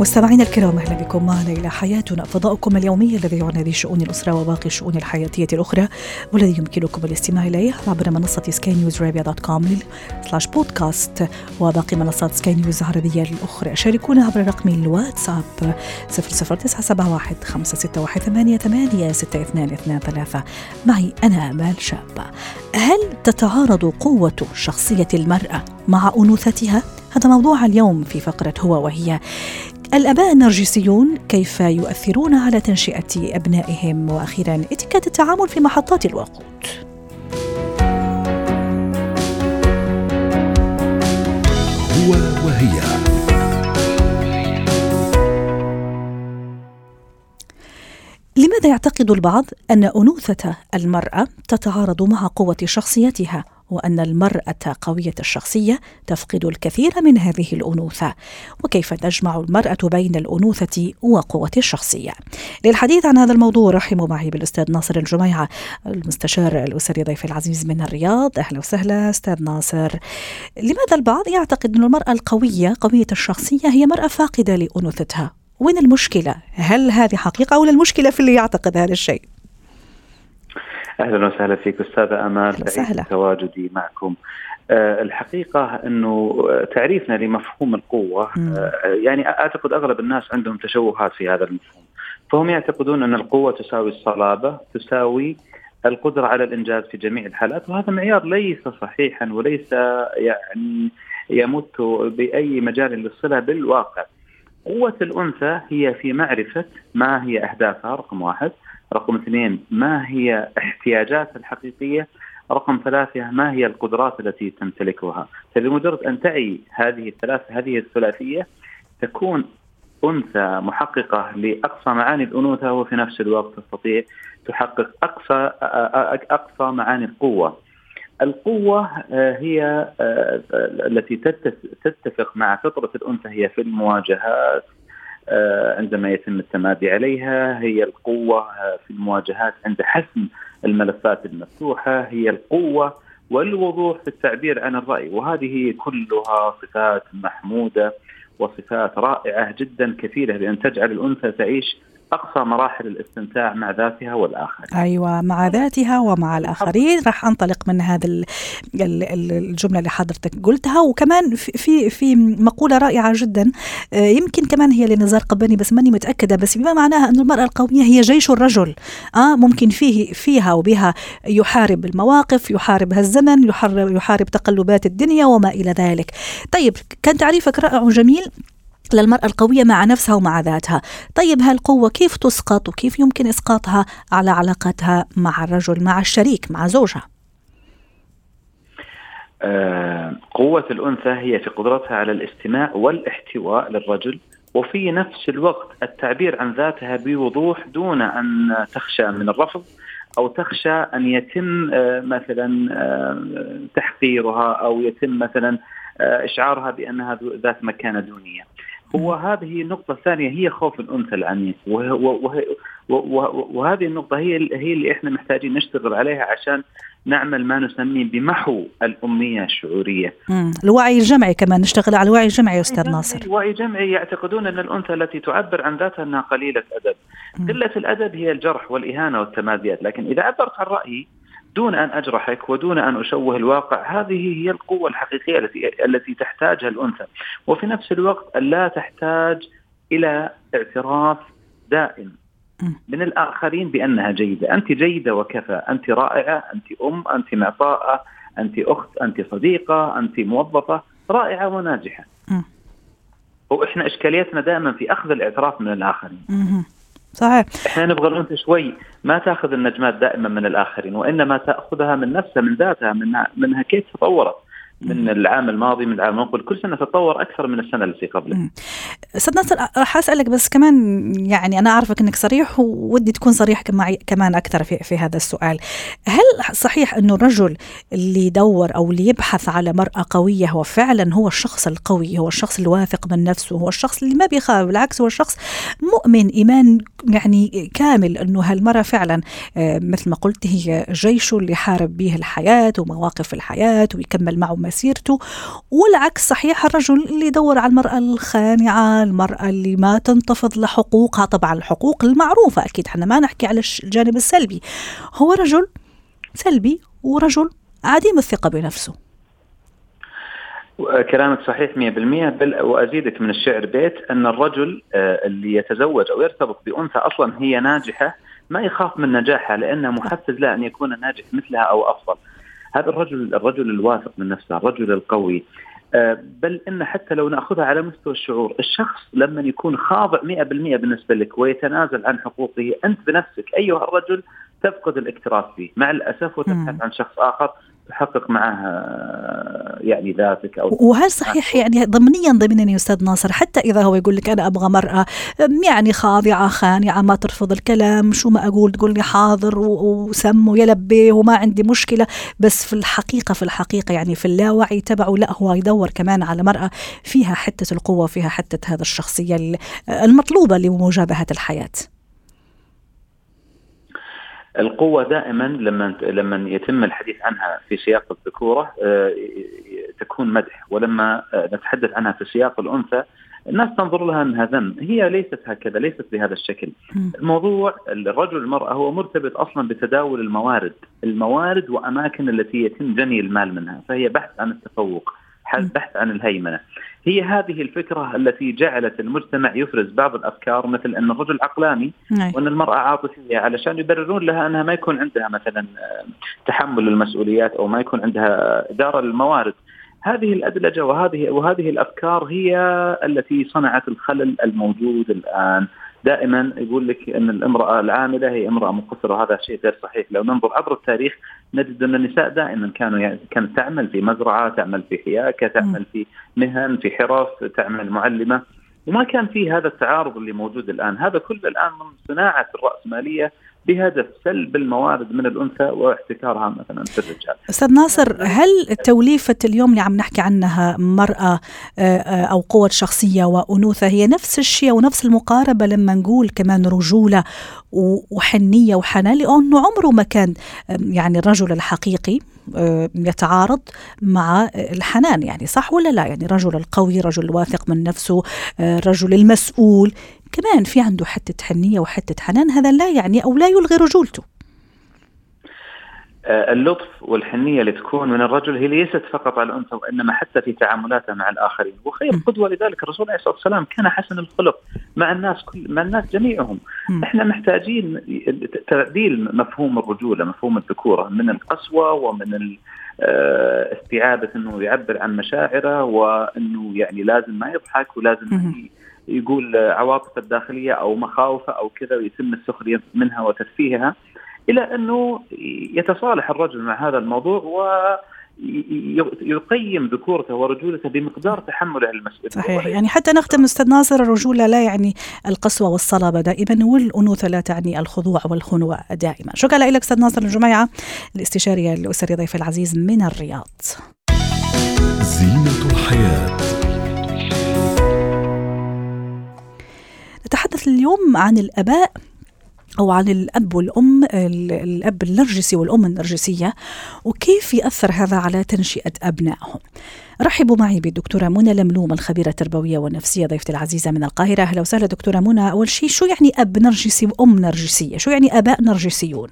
مستمعينا الكرام أهلا بكم. معنا إلى حياتنا فضاؤكم اليومي الذي يعنى بشؤون الأسرة وباقي الشؤون الحياتية الأخرى والذي يمكنكم الاستماع إليه عبر منصة سكاي نيوز dot com slash podcast وباقي منصات سكاي نيوز العربية الأخرى. شاركونا عبر رقم الواتساب 00971 561 ثلاثة. معي أنا آمال شابه هل تتعارض قوة شخصية المرأة مع أنوثتها؟ هذا موضوع اليوم في فقرة هو وهي الآباء النرجسيون كيف يؤثرون على تنشئة أبنائهم؟ وأخيرا اتيكيت التعامل في محطات الوقود. هو وهي. لماذا يعتقد البعض أن أنوثة المرأة تتعارض مع قوة شخصيتها؟ وأن المرأة قوية الشخصية تفقد الكثير من هذه الأنوثة وكيف تجمع المرأة بين الأنوثة وقوة الشخصية للحديث عن هذا الموضوع رحموا معي بالأستاذ ناصر الجميعة المستشار الأسري ضيف العزيز من الرياض أهلا وسهلا أستاذ ناصر لماذا البعض يعتقد أن المرأة القوية قوية الشخصية هي مرأة فاقدة لأنوثتها وين المشكلة؟ هل هذه حقيقة ولا المشكلة في اللي يعتقد هذا الشيء؟ أهلا وسهلا فيك أستاذة أمال. سهلا تواجدي معكم. أه الحقيقة إنه تعريفنا لمفهوم القوة أه يعني أعتقد أغلب الناس عندهم تشوهات في هذا المفهوم. فهم يعتقدون أن القوة تساوي الصلابة تساوي القدرة على الإنجاز في جميع الحالات وهذا معيار ليس صحيحا وليس يعني يمت بأي مجال للصلة بالواقع. قوة الأنثى هي في معرفة ما هي أهدافها رقم واحد. رقم اثنين ما هي احتياجاتها الحقيقية؟ رقم ثلاثة ما هي القدرات التي تمتلكها؟ فبمجرد أن تعي هذه الثلاثة هذه الثلاثية تكون أنثى محققة لأقصى معاني الأنوثة وفي نفس الوقت تستطيع تحقق أقصى أقصى معاني القوة. القوة هي التي تتفق مع فطرة الأنثى هي في المواجهات عندما يتم التمادي عليها هي القوة في المواجهات عند حسم الملفات المفتوحة هي القوة والوضوح في التعبير عن الرأي. وهذه كلها صفات محمودة وصفات رائعة جدا كفيلة بأن تجعل الأنثى تعيش أقصى مراحل الاستمتاع مع ذاتها والاخرين. أيوه مع ذاتها ومع الآخرين. راح أنطلق من هذا الجملة اللي حضرتك قلتها. وكمان في في مقولة رائعة جدا يمكن كمان هي لنزار قباني بس ماني متأكدة. بس بما معناها أن المرأة القويه هي جيش الرجل آه ممكن فيه فيها وبها يحارب المواقف يحارب الزمن يحارب يحارب تقلبات الدنيا وما إلى ذلك. طيب كان تعريفك رائع وجميل. للمرأة القوية مع نفسها ومع ذاتها. طيب هالقوة كيف تسقط وكيف يمكن إسقاطها على علاقتها مع الرجل مع الشريك مع زوجها؟ آه قوة الأنثى هي في قدرتها على الاستماع والاحتواء للرجل وفي نفس الوقت التعبير عن ذاتها بوضوح دون أن تخشى من الرفض أو تخشى أن يتم آه مثلا آه تحقيرها أو يتم مثلا إشعارها بأنها ذات مكانة دونية. هو هذه النقطة الثانية هي خوف الأنثى العنيف وهذه النقطة هي هي اللي إحنا محتاجين نشتغل عليها عشان نعمل ما نسميه بمحو الأمية الشعورية. مم. الوعي الجمعي كمان نشتغل على الوعي الجمعي يا أستاذ ناصر. الوعي الجمعي يعتقدون أن الأنثى التي تعبر عن ذاتها أنها قليلة أدب. قلة الأدب هي الجرح والإهانة والتماديات، لكن إذا عبرت عن رأيي دون أن أجرحك ودون أن أشوه الواقع هذه هي القوة الحقيقية التي التي تحتاجها الأنثى. وفي نفس الوقت لا تحتاج إلى اعتراف دائم من الآخرين بأنها جيدة، أنت جيدة وكفى، أنت رائعة، أنت أم، أنت معطاءه، أنت أخت، أنت صديقة، أنت موظفة، رائعة وناجحة. وإحنا إشكاليتنا دائما في أخذ الاعتراف من الآخرين. صحيح. إحنا نبغى الأنثى شوي ما تأخذ النجمات دائما من الآخرين وإنما تأخذها من نفسها من ذاتها من منها كيف تطورت. من العام الماضي من العام المقبل كل سنة تتطور أكثر من السنة التي قبلها. أستاذ ناصر راح أسألك بس كمان يعني أنا أعرفك إنك صريح وودي تكون صريح معي كمان أكثر في, في هذا السؤال. هل صحيح انه الرجل اللي يدور أو اللي يبحث على مرأة قوية هو فعلا هو الشخص القوي هو الشخص الواثق من نفسه هو الشخص اللي ما بيخاف بالعكس هو الشخص مؤمن إيمان يعني كامل أنه هالمرأة فعلا آه، مثل ما قلت هي جيشه اللي حارب به الحياة ومواقف الحياة ويكمل معه مسيرته والعكس صحيح الرجل اللي يدور على المرأة الخانعة المرأة اللي ما تنتفض لحقوقها. طبعا الحقوق المعروفة أكيد إحنا ما نحكي على الجانب السلبي. هو رجل سلبي ورجل عديم الثقة بنفسه. كلامك صحيح 100% بل وأزيدك من الشعر بيت أن الرجل آه، اللي يتزوج أو يرتبط بأنثى أصلا هي ناجحة ما يخاف من نجاحها لأنه محفز له أن يكون ناجح مثلها أو أفضل. هذا الرجل الرجل الواثق من نفسه، الرجل القوي. آه، بل إن حتى لو نأخذها على مستوى الشعور، الشخص لما يكون خاضع 100% بالنسبة لك ويتنازل عن حقوقه، أنت بنفسك أيها الرجل تفقد الاكتراث فيه، مع الأسف وتبحث عن شخص آخر تحقق معها يعني ذاتك أو وهل صحيح يعني ضمنيا ضمنيا يا أستاذ ناصر حتى إذا هو يقول لك أنا أبغى مرأة يعني خاضعة خانعة ما ترفض الكلام شو ما أقول تقول لي حاضر وسم ويلبي وما عندي مشكلة بس في الحقيقة في الحقيقة يعني في اللاوعي تبعه لا هو يدور كمان على مرأة فيها حتة القوة فيها حتة هذا الشخصية المطلوبة لمواجهة الحياة. القوة دائما لما لما يتم الحديث عنها في سياق الذكورة آه، تكون مدح. ولما آه، نتحدث عنها في سياق الأنثى الناس تنظر لها انها ذم، هي ليست هكذا، ليست بهذا الشكل. الموضوع الرجل المرأة هو مرتبط أصلا بتداول الموارد، الموارد وأماكن التي يتم جني المال منها، فهي بحث عن التفوق، بحث عن الهيمنة. هي هذه الفكرة التي جعلت المجتمع يفرز بعض الأفكار مثل أن الرجل عقلاني نعم. وأن المرأة عاطفية علشان يبررون لها أنها ما يكون عندها مثلا آه، تحمل المسؤوليات أو ما يكون عندها إدارة للموارد هذه الأدلجة وهذه وهذه الأفكار هي التي صنعت الخلل الموجود الآن دائما يقول لك إن الامرأة العاملة هي امرأة مقصرة وهذا شيء غير صحيح، لو ننظر عبر التاريخ نجد أن النساء دائما كانوا يعني كانت تعمل في مزرعة، تعمل في حياكة، تعمل في مهن، في حرف، تعمل معلمة، وما كان في هذا التعارض اللي موجود الآن، هذا كله الآن من صناعة الرأسمالية بهدف سلب الموارد من الأنثى واحتكارها مثلا في الرجال. أستاذ ناصر هل توليفة اليوم اللي عم نحكي عنها مرأة آه، آه، أو قوة شخصية وأنوثة هي نفس الشيء ونفس المقاربة لما نقول كمان رجولة وحنية وحنان؟ لأنه عمره ما كان يعني الرجل الحقيقي آه، يتعارض مع الحنان يعني صح ولا لا؟ يعني رجل القوي رجل الواثق من نفسه الرجل المسؤول. كمان في عنده حتة حنية وحتة حنان هذا لا يعني أو لا يلغي رجولته آه، اللطف والحنية اللي تكون من الرجل هي ليست فقط على الأنثى وإنما حتى في تعاملاته مع الآخرين وخير قدوة لذلك الرسول عليه الصلاة والسلام كان حسن الخلق مع الناس كل مع الناس جميعهم م. إحنا محتاجين تعديل مفهوم الرجولة مفهوم الذكورة من القسوة ومن آه، استعادة إنه يعبر عن مشاعره وإنه يعني لازم ما يضحك ولازم م. يقول عواطف الداخلية أو مخاوفة أو كذا ويتم السخرية منها وترفيهها إلى أنه يتصالح الرجل مع هذا الموضوع و يقيم ذكورته ورجولته بمقدار تحمله المسؤولية. صحيح. يعني حتى نختم أستاذ ناصر الرجولة لا يعني القسوة والصلابة دائما والأنوثة لا تعني الخضوع والخنوع دائما. شكرا لك أستاذ ناصر الجميعة الاستشاري الاسري ضيف العزيز من الرياض. زينة الحياة. نتحدث اليوم عن الآباء أو عن الأب والأم الأب النرجسي والأم النرجسية وكيف يأثر هذا على تنشئة أبنائهم. رحبوا معي بالدكتورة منى لملوم الخبيرة التربوية والنفسية ضيفتي العزيزة من القاهرة. أهلا وسهلا دكتورة منى. أول شيء شو يعني أب نرجسي وأم نرجسية؟ شو يعني أباء نرجسيون؟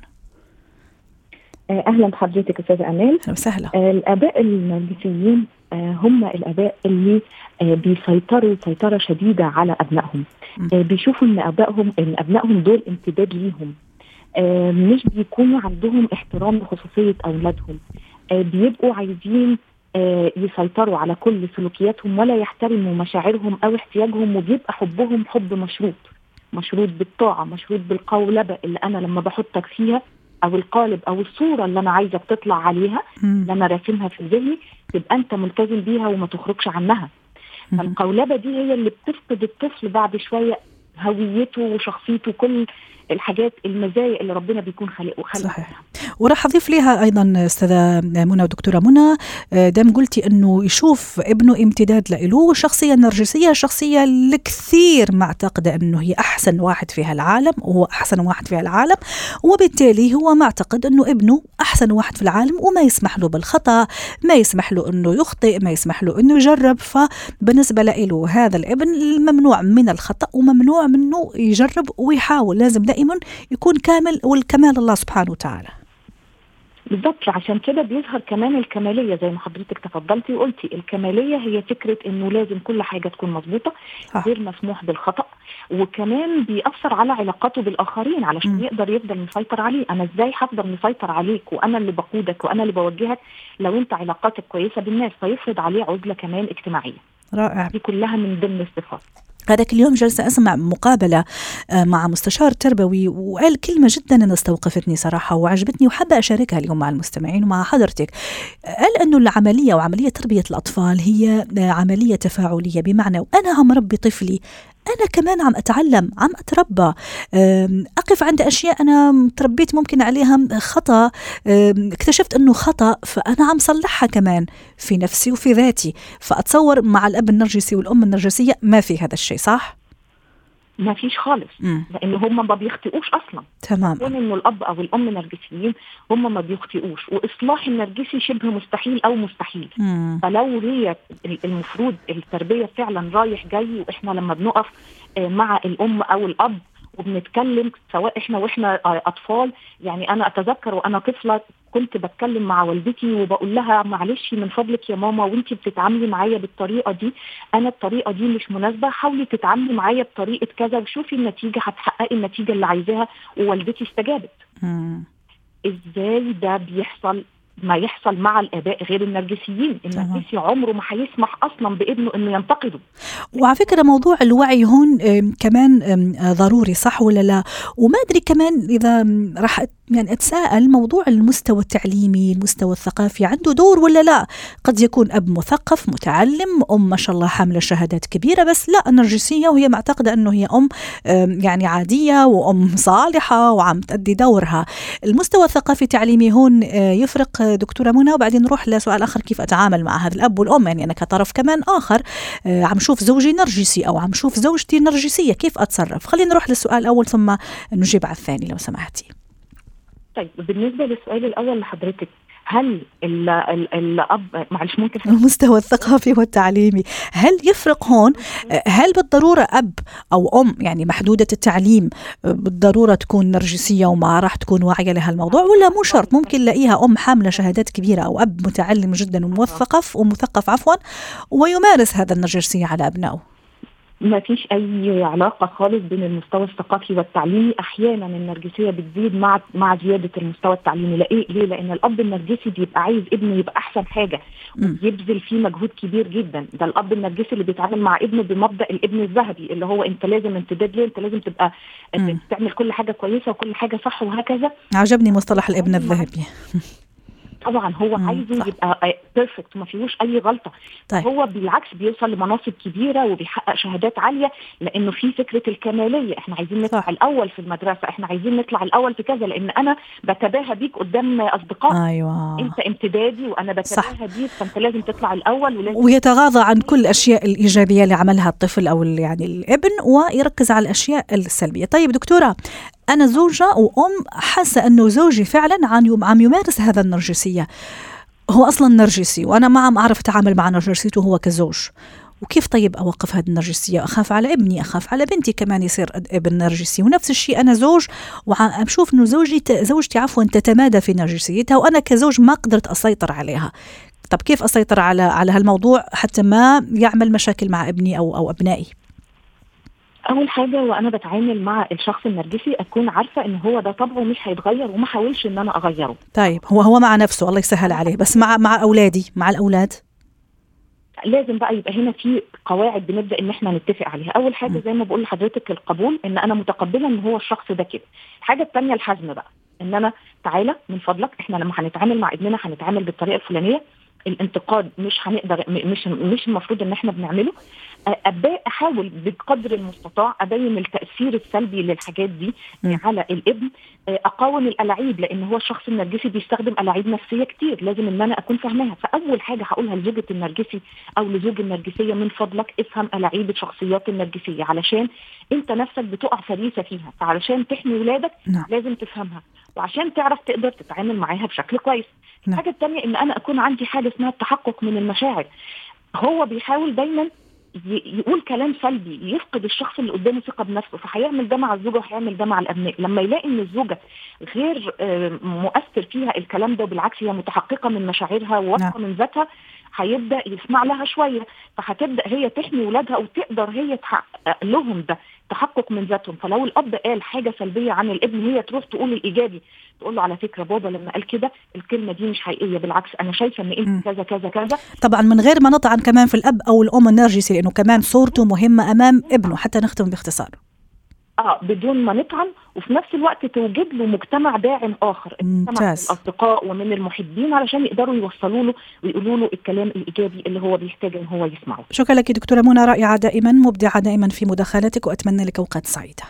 أهلا بحضرتك أستاذة أمال. أهلا وسهلا. الآباء النرجسيين هم الآباء اللي بيسيطروا سيطرة شديدة على أبنائهم. بيشوفوا إن أبائهم إن أبنائهم دول امتداد ليهم. مش بيكونوا عندهم احترام لخصوصية أولادهم. بيبقوا عايزين يسيطروا على كل سلوكياتهم ولا يحترموا مشاعرهم أو احتياجهم وبيبقى حبهم حب مشروط. مشروط بالطاعة مشروط بالقولبه اللي أنا لما بحطك فيها أو القالب أو الصورة اللي أنا عايزك تطلع عليها اللي أنا راسمها في ذهني تبقى أنت ملتزم بيها وما تخرجش عنها. فالقولبة دي هي اللي بتفقد الطفل بعد شوية هويته وشخصيته كل الحاجات المزايا اللي ربنا بيكون خالقه صحيح. وراح أضيف ليها أيضا أستاذة منى ودكتورة منى. دام قلتي إنه يشوف ابنه امتداد له والشخصيه النرجسيه شخصية الكثير معتقده إنه هي أحسن واحد في هالعالم وهو أحسن واحد في هالعالم. وبالتالي هو معتقد إنه ابنه أحسن واحد في العالم وما يسمح له بالخطأ ما يسمح له إنه يخطئ ما يسمح له إنه يجرب. فبالنسبة له هذا الابن ممنوع من الخطأ وممنوع منه يجرب ويحاول. لازم دائما يكون كامل والكمال الله سبحانه وتعالى. بالضبط عشان كده بيظهر كمان الكمالية زي ما حضرتك تفضلتي وقلتي. الكمالية هي فكرة إنه لازم كل حاجة تكون مظبوطة غير مسموح بالخطأ وكمان بيأثر على علاقاته بالآخرين علشان م. يقدر يفضل مسيطر عليه. أنا إزاي هفضل مسيطر عليك وأنا اللي بقودك وأنا اللي بوجهك لو أنت علاقاتك كويسة بالناس؟ فيفرض عليه عزلة كمان اجتماعية. رائع. دي كلها من ضمن الصفات. هذاك اليوم جلسة أسمع مقابلة مع مستشار تربوي وقال كلمة جدا أنا استوقفتني صراحة وعجبتني وحابة أشاركها اليوم مع المستمعين ومع حضرتك. قال أنه العملية وعملية تربية الأطفال هي عملية تفاعلية بمعنى وأنا عم ربي طفلي أنا كمان عم أتعلم عم أتربى. أقف عند أشياء أنا تربيت ممكن عليها خطأ. اكتشفت أنه خطأ فأنا عم صلحها كمان في نفسي وفي ذاتي. فأتصور مع الأب النرجسي والأم النرجسية ما في هذا الشيء صح؟ ما فيش خالص مم. لأن هم ما بيخطئوش أصلا تمام كون إنه الأب أو الأم نرجسيين هم ما بيخطئوش وإصلاح النرجسي شبه مستحيل أو مستحيل مم. فلو هي المفروض التربية فعلا رايح جاي وإحنا لما بنقف مع الأم أو الأب وبنتكلم سواء إحنا وإحنا أطفال. يعني أنا أتذكر وأنا طفلة كنت بتكلم مع والدتي وبقول لها معلش من فضلك يا ماما وانت بتتعاملي معايا بالطريقة دي. أنا الطريقة دي مش مناسبة حاولي تتعاملي معايا بطريقة كذا وشوفي النتيجة هتحققي النتيجة اللي عايزاها. ووالدتي استجابت. إزاي ده بيحصل؟ ما يحصل مع الآباء غير النرجسيين. النرجسي عمره ما هيسمح أصلا بابنه إنه ينتقده. وعلى فكرة موضوع الوعي هون كمان ضروري صح ولا لا؟ وما أدري كمان إذا راح يعني أتساءل موضوع المستوى التعليمي المستوى الثقافي عنده دور ولا لا؟ قد يكون أب مثقف متعلم أم ما شاء الله حاملة شهادات كبيرة بس لا نرجسية وهي معتقدة أنه هي أم يعني عادية وأم صالحة وعم تأدي دورها. المستوى الثقافي التعليمي هون يفرق دكتورة منى وبعدين نروح لسؤال آخر كيف أتعامل مع هذا الأب والأم؟ يعني أنا كطرف كمان آخر عم شوف زوجي نرجسي أو عم شوف زوجتي نرجسية كيف أتصرف؟ خلينا نروح للسؤال الأول ثم نجيب على الثاني لو سمحتي. طيب بالنسبة للسؤال الأول لحضرتك هل ال ال الأب معلش ممكن المستوى الثقافي والتعليمي هل يفرق هون؟ هل بالضرورة أب أو أم يعني محدودة التعليم بالضرورة تكون نرجسية وما راح تكون واعية لهالموضوع ولا مو شرط؟ ممكن نلاقيها أم حاملة شهادات كبيرة أو أب متعلم جدا ومثقف ومثقف عفوا ويمارس هذا النرجسية على أبنائه. ما فيش أي علاقة خالص بين المستوى الثقافي والتعليمي. أحيانا النرجسية بتزيد مع مع زيادة المستوى التعليمي. ليه ليه؟ لأن الأب النرجسي بيبقى عايز ابنه يبقى أحسن حاجة وبيبذل فيه مجهود كبير جدا. ده الأب النرجسي اللي بيتعامل مع ابنه بمبدأ الابن الذهبي اللي هو أنت لازم امتداد ليه؟ أنت لازم تبقى. تعمل كل حاجة كويسة وكل حاجة صح وهكذا. عجبني مصطلح الابن الذهبي. طبعا هو مم، عايزه صح. يبقى perfect وما فيهوش أي غلطة طيب. هو بالعكس بيوصل لمناصب كبيرة وبيحقق شهادات عالية لأنه في فكرة الكمالية إحنا عايزين نطلع صح. الأول في المدرسة إحنا عايزين نطلع الأول في كذا لأن أنا بتباهى بيك قدام اصدقائي أيوه أنت امتدادي وأنا. بتباهى بيك فأنت لازم تطلع الأول ولازم ويتغاضى عن كل الأشياء الإيجابية اللي عملها الطفل أو يعني الابن ويركز على الأشياء السلبية طيب دكتورة أنا زوجة وأم حاسة أنه زوجي فعلا عم يم- عم يمارس هذا النرجسية. هو أصلا نرجسي وأنا ما عم أعرف أتعامل مع نرجسيته هو كزوج. وكيف طيب أوقف هذه النرجسية؟ أخاف على ابني أخاف على بنتي كمان يصير ابن نرجسي. ونفس الشيء أنا زوج وعم بشوف إنه زوجي زوجتي عفوا تتمادى في نرجسيتها وأنا كزوج ما قدرت أسيطر عليها. طب كيف أسيطر على على هالموضوع حتى ما يعمل مشاكل مع ابني أو أو أبنائي؟ أول حاجة وأنا بتعامل مع الشخص النرجسي أكون عارفة إن هو ده طبعه مش هيتغير وما حاولش إن أنا أغيره. طيب هو هو مع نفسه الله يسهل عليه. بس مع مع أولادي مع الأولاد؟ لازم بقى يبقى هنا في قواعد بنبدأ إن إحنا نتفق عليها. أول حاجة. زي ما بقول لحضرتك القبول إن أنا متقبلة إن هو الشخص ده كده. الحاجة الثانية الحزم بقى إن أنا تعالى من فضلك إحنا لما هنتعامل مع ابننا هنتعامل بالطريقة الفلانية الانتقاد مش هنقدر مش مش المفروض إن إحنا بنعمله. أحاول بقدر المستطاع أبين التأثير السلبي للحاجات دي م. على الابن أقاوم الالاعيب لأن هو الشخص النرجسي بيستخدم الاعيب نفسية كتير لازم إن أنا أكون فاهماها فأول حاجة هقولها لزوجة النرجسي أو لزوج النرجسية من فضلك افهم الاعيب الشخصيات النرجسية علشان أنت نفسك بتقع فريسة فيها فعلشان تحمي ولادك نعم. لازم تفهمها وعشان تعرف تقدر تتعامل معاها بشكل كويس نعم. الحاجة الثانية إن أنا أكون عندي حاجة اسمها التحقق من المشاعر هو بيحاول دايما يقول كلام سلبي يفقد الشخص اللي قدامه ثقة بنفسه فهيعمل ده مع الزوجة وهيعمل ده مع الأبناء. لما يلاقي إن الزوجة غير آه، مؤثر فيها الكلام ده وبالعكس هي متحققة من مشاعرها وواثقة من ذاتها هيبدأ يسمع لها شوية. فهتبدأ هي تحمي ولادها وتقدر هي تحقق لهم ده. تحقق من ذاتهم. فلو الأب قال حاجة سلبية عن الابن هي تروح تقول الإيجابي. تقول له على فكرة بابا لما قال كده الكلمة دي مش حقيقية بالعكس أنا شايفة إن. إنت كذا كذا كذا. طبعا من غير ما نطعن كمان في الأب أو الأم النرجسي لأنه كمان صورته مهمة أمام ابنه حتى نختم باختصار. آه بدون ما نطعن وفي نفس الوقت توجد له مجتمع داعم آخر. مجتمع. الأصدقاء ومن المحبين علشان يقدروا يوصلوا له ويقولوا له الكلام الإيجابي اللي هو بيحتاج إن هو يسمعه. شكرا لك دكتورة منى رائعة دائما مبدعة دائما في مداخلتك وأتمنى لك أوقات سعيدة.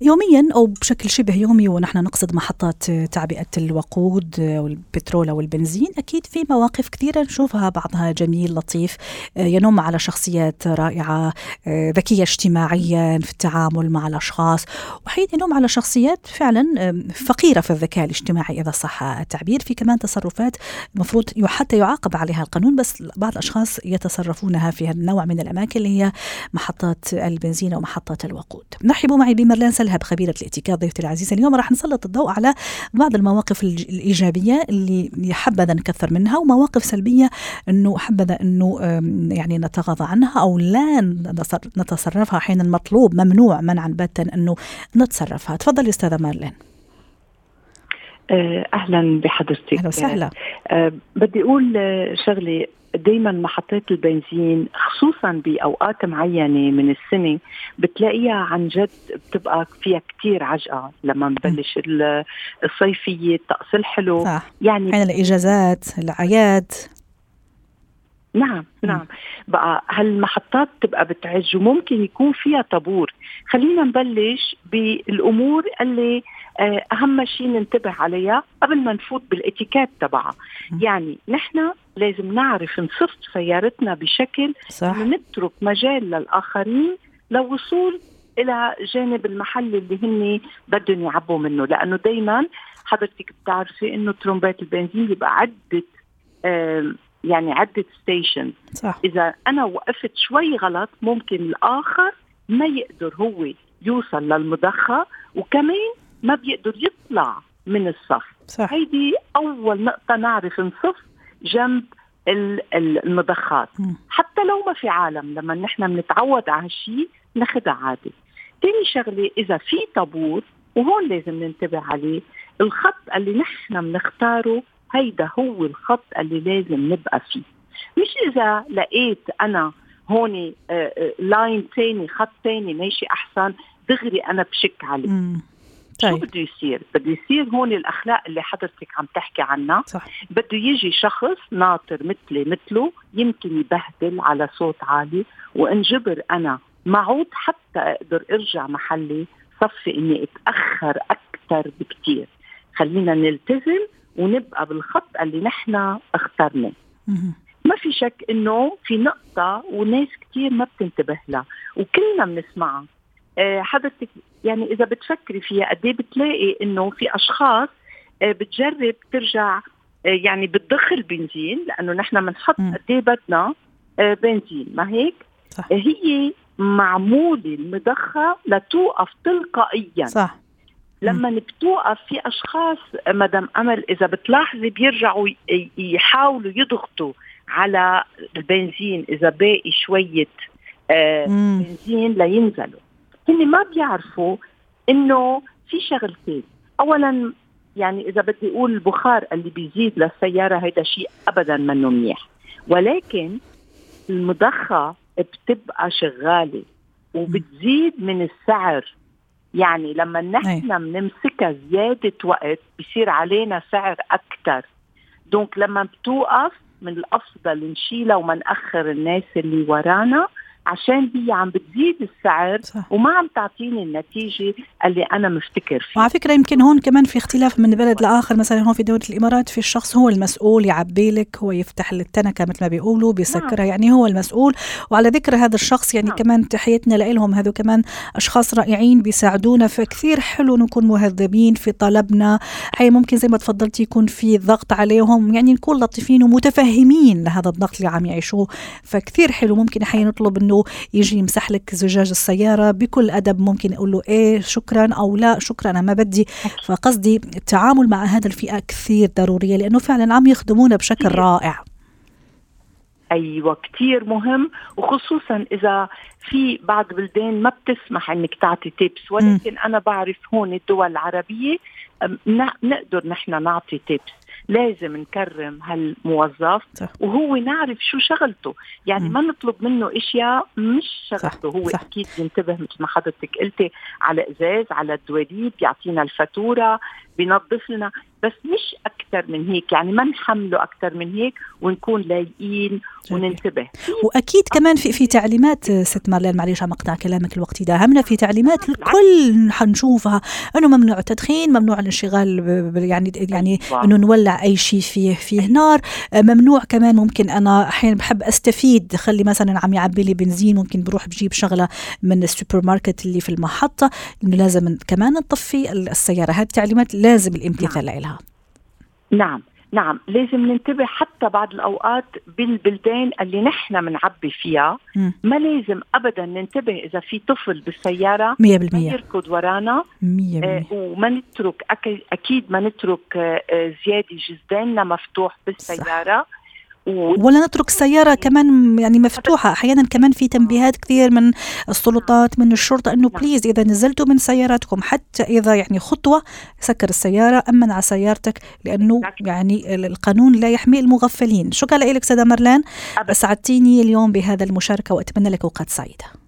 يوميا أو بشكل شبه يومي ونحن نقصد محطات تعبئة الوقود والبترول أو البنزين أكيد في مواقف كثيرة نشوفها بعضها جميل لطيف ينم على شخصيات رائعة ذكية اجتماعيا في التعامل مع الأشخاص وحين ينم على شخصيات فعلا فقيرة في الذكاء الاجتماعي إذا صح التعبير. في كمان تصرفات المفروض حتى يعاقب عليها القانون بس بعض الأشخاص يتصرفونها في هذا النوع من الأماكن اللي هي محطات البنزين أو محطات الوقود. رحبوا معي بمرلان سلهب خبيره الاتيكيت ضيفتي العزيزة. اليوم راح نسلط الضوء على بعض المواقف الإيجابية اللي حبذا نكثر منها ومواقف سلبية إنه حبذا إنه يعني نتغاضى عنها أو لا نتصر- نتصرفها حين المطلوب ممنوع منعا باتا إنه نتصرفها. تفضلي أستاذة مارلين. أهلا بحضرتك. أهلا وسهلا. أه بدي أقول آه، شغلة دائما محطات البنزين خصوصا بأوقات معينة من السنة بتلاقيها عن جد بتبقى فيها كتير عجقة لما نبلش ال- الصيفية الطقس الحلو. صح. يعني حين الإجازات الأعياد. نعم نعم. بقى هالمحطات تبقى بتعج وممكن يكون فيها طابور. خلينا نبلش بالأمور اللي آه، أهم شيء ننتبه عليها قبل ما نفوت بالاتيكيت تبعها. يعني نحن لازم نعرف نصف سيارتنا بشكل صح. نترك مجال للآخرين للوصول إلى جانب المحل اللي هن بدهم يعبوا منه. لأنه دائما حضرتك بتعرفي إنه طرمبات البنزين بيبقى عدة يعني عدة station صح. إذا أنا وقفت شوي غلط ممكن الآخر ما يقدر هو يوصل للمضخه وكمان ما بيقدر يطلع من الصف. صح. هيدي أول نقطة نعرف نصف جنب ال- ال- المضخات. حتى لو ما في عالم لما نحن بنتعود على هالشيء ناخدها عادي. تاني شغلة إذا في طابور وهون لازم ننتبه عليه الخط اللي نحن بنختاره هيدا هو الخط اللي لازم نبقى فيه. مش إذا لقيت أنا هون آه، آه، لاين تاني خط تاني ماشي أحسن دغري أنا بشك عليه. مم. شو طيب بده يصير؟ بده يصير هون الأخلاق اللي حضرتك عم تحكي عنها صح بده يجي شخص ناطر مثلي مثله يمكن يبهدل على صوت عالي وانجبر أنا معود حتى أقدر أرجع محلي صفي إني أتأخر أكثر بكثير خلينا نلتزم ونبقى بالخط اللي نحن اخترناه. ما في شك إنه في نقطة وناس كتير ما بتنتبه لها وكلنا بنسمعها آه، حضرتك يعني إذا بتفكري فيها قد إيه بتلاقي إنه في أشخاص آه، بتجرب ترجع آه، يعني بتضخ البنزين لأنه نحن بنحط. قد إيه بدنا آه، بنزين ما هيك؟ صح. هي معمولة المضخه لتوقف تلقائيا. صح. لما بتوقف في أشخاص مدام أمل إذا بتلاحظي بيرجعوا يحاولوا يضغطوا على البنزين إذا باقي شوية آه. بنزين لينزلوا. هن ما بيعرفوا إنه في شغلتين. اولا يعني إذا بدي أقول البخار اللي بيزيد للسيارة هيدا شيء ابدا منه منيح. ولكن المضخة بتبقى شغالة وبتزيد من السعر. يعني لما نحن بنمسكها زيادة وقت بصير علينا سعر أكثر دونك لما بتوقف من الأفضل نشيلها وما نأخر الناس اللي ورانا عشان هي عم بتزيد السعر صح. وما عم تعطيني النتيجة اللي أنا مفتكر فيها. وعلى فكرة يمكن هون كمان في اختلاف من بلد لآخر. مثلا هون في دولة الإمارات في الشخص هو المسؤول يعبي لك هو يفتح التنكة مثل ما بيقولوا بيسكرها نعم. يعني هو المسؤول. وعلى ذكر هذا الشخص يعني نعم. كمان تحيتنا لهم هذو كمان أشخاص رائعين بيساعدونا فكثير حلو نكون مهذبين في طلبنا. حي ممكن زي ما تفضلتي يكون في ضغط عليهم. يعني نكون لطيفين ومتفهمين لهذا الضغط اللي عم يعيشوه. فكثير حلو. ممكن حي نطلب إنه يجي يمسح لك زجاج السيارة بكل أدب ممكن يقول له إيه شكرا أو لا شكرا أنا ما بدي. فقصدي التعامل مع هذا الفئة كثير ضرورية لأنه فعلا عم يخدمونا بشكل رائع. أيوه كثير مهم وخصوصا إذا في بعض بلدان ما بتسمح إنك تعطي tips ولكن م. أنا بعرف هون الدول العربية نقدر نحن نعطي tips لازم نكرم هالموظف صح. وهو نعرف شو شغلته يعني م. ما نطلب منه أشياء مش شغلته هو صح. أكيد ينتبه مثل ما حضرتك قلتي على إزاز على الدواليب يعطينا الفاتورة بينظف لنا بس مش أكثر من هيك يعني ما نحمله أكثر من هيك ونكون لايقين وننتبه. وأكيد كمان في في تعليمات ست مارلين معلش عم اقطع كلامك الوقت داهمنا في تعليمات الكل حنشوفها. أنه ممنوع التدخين ممنوع الانشغال يعني يعني أنه نولع أي شيء فيه فيه نار. ممنوع كمان ممكن أنا أحيانا بحب أستفيد. خلي مثلا عم يعبي لي بنزين ممكن بروح بجيب شغلة من السوبر ماركت اللي في المحطة. إنه لازم كمان نطفي السيارة. هذه التعليمات لازم الامتثال نعم. لها نعم نعم لازم ننتبه حتى بعض الأوقات بالبلدان اللي نحن بنعبي فيها م. ما لازم ابدا ننتبه إذا في طفل بالسيارة 100% يركض ورانا 100% آه وما نترك أكيد ما نترك آه زيادة جزداننا مفتوح بالسيارة صح. ولا نترك السيارة كمان يعني مفتوحة. أحيانا كمان في تنبيهات كثير من السلطات من الشرطة إنه بليز نعم. إذا نزلتوا من سياراتكم حتى إذا يعني خطوة سكر السيارة امن على سيارتك لأنه يعني القانون لا يحمي المغفلين. شكرا لك سيده مرلان. أسعدتيني اليوم بهذا المشاركة وأتمنى لك أوقات سعيدة.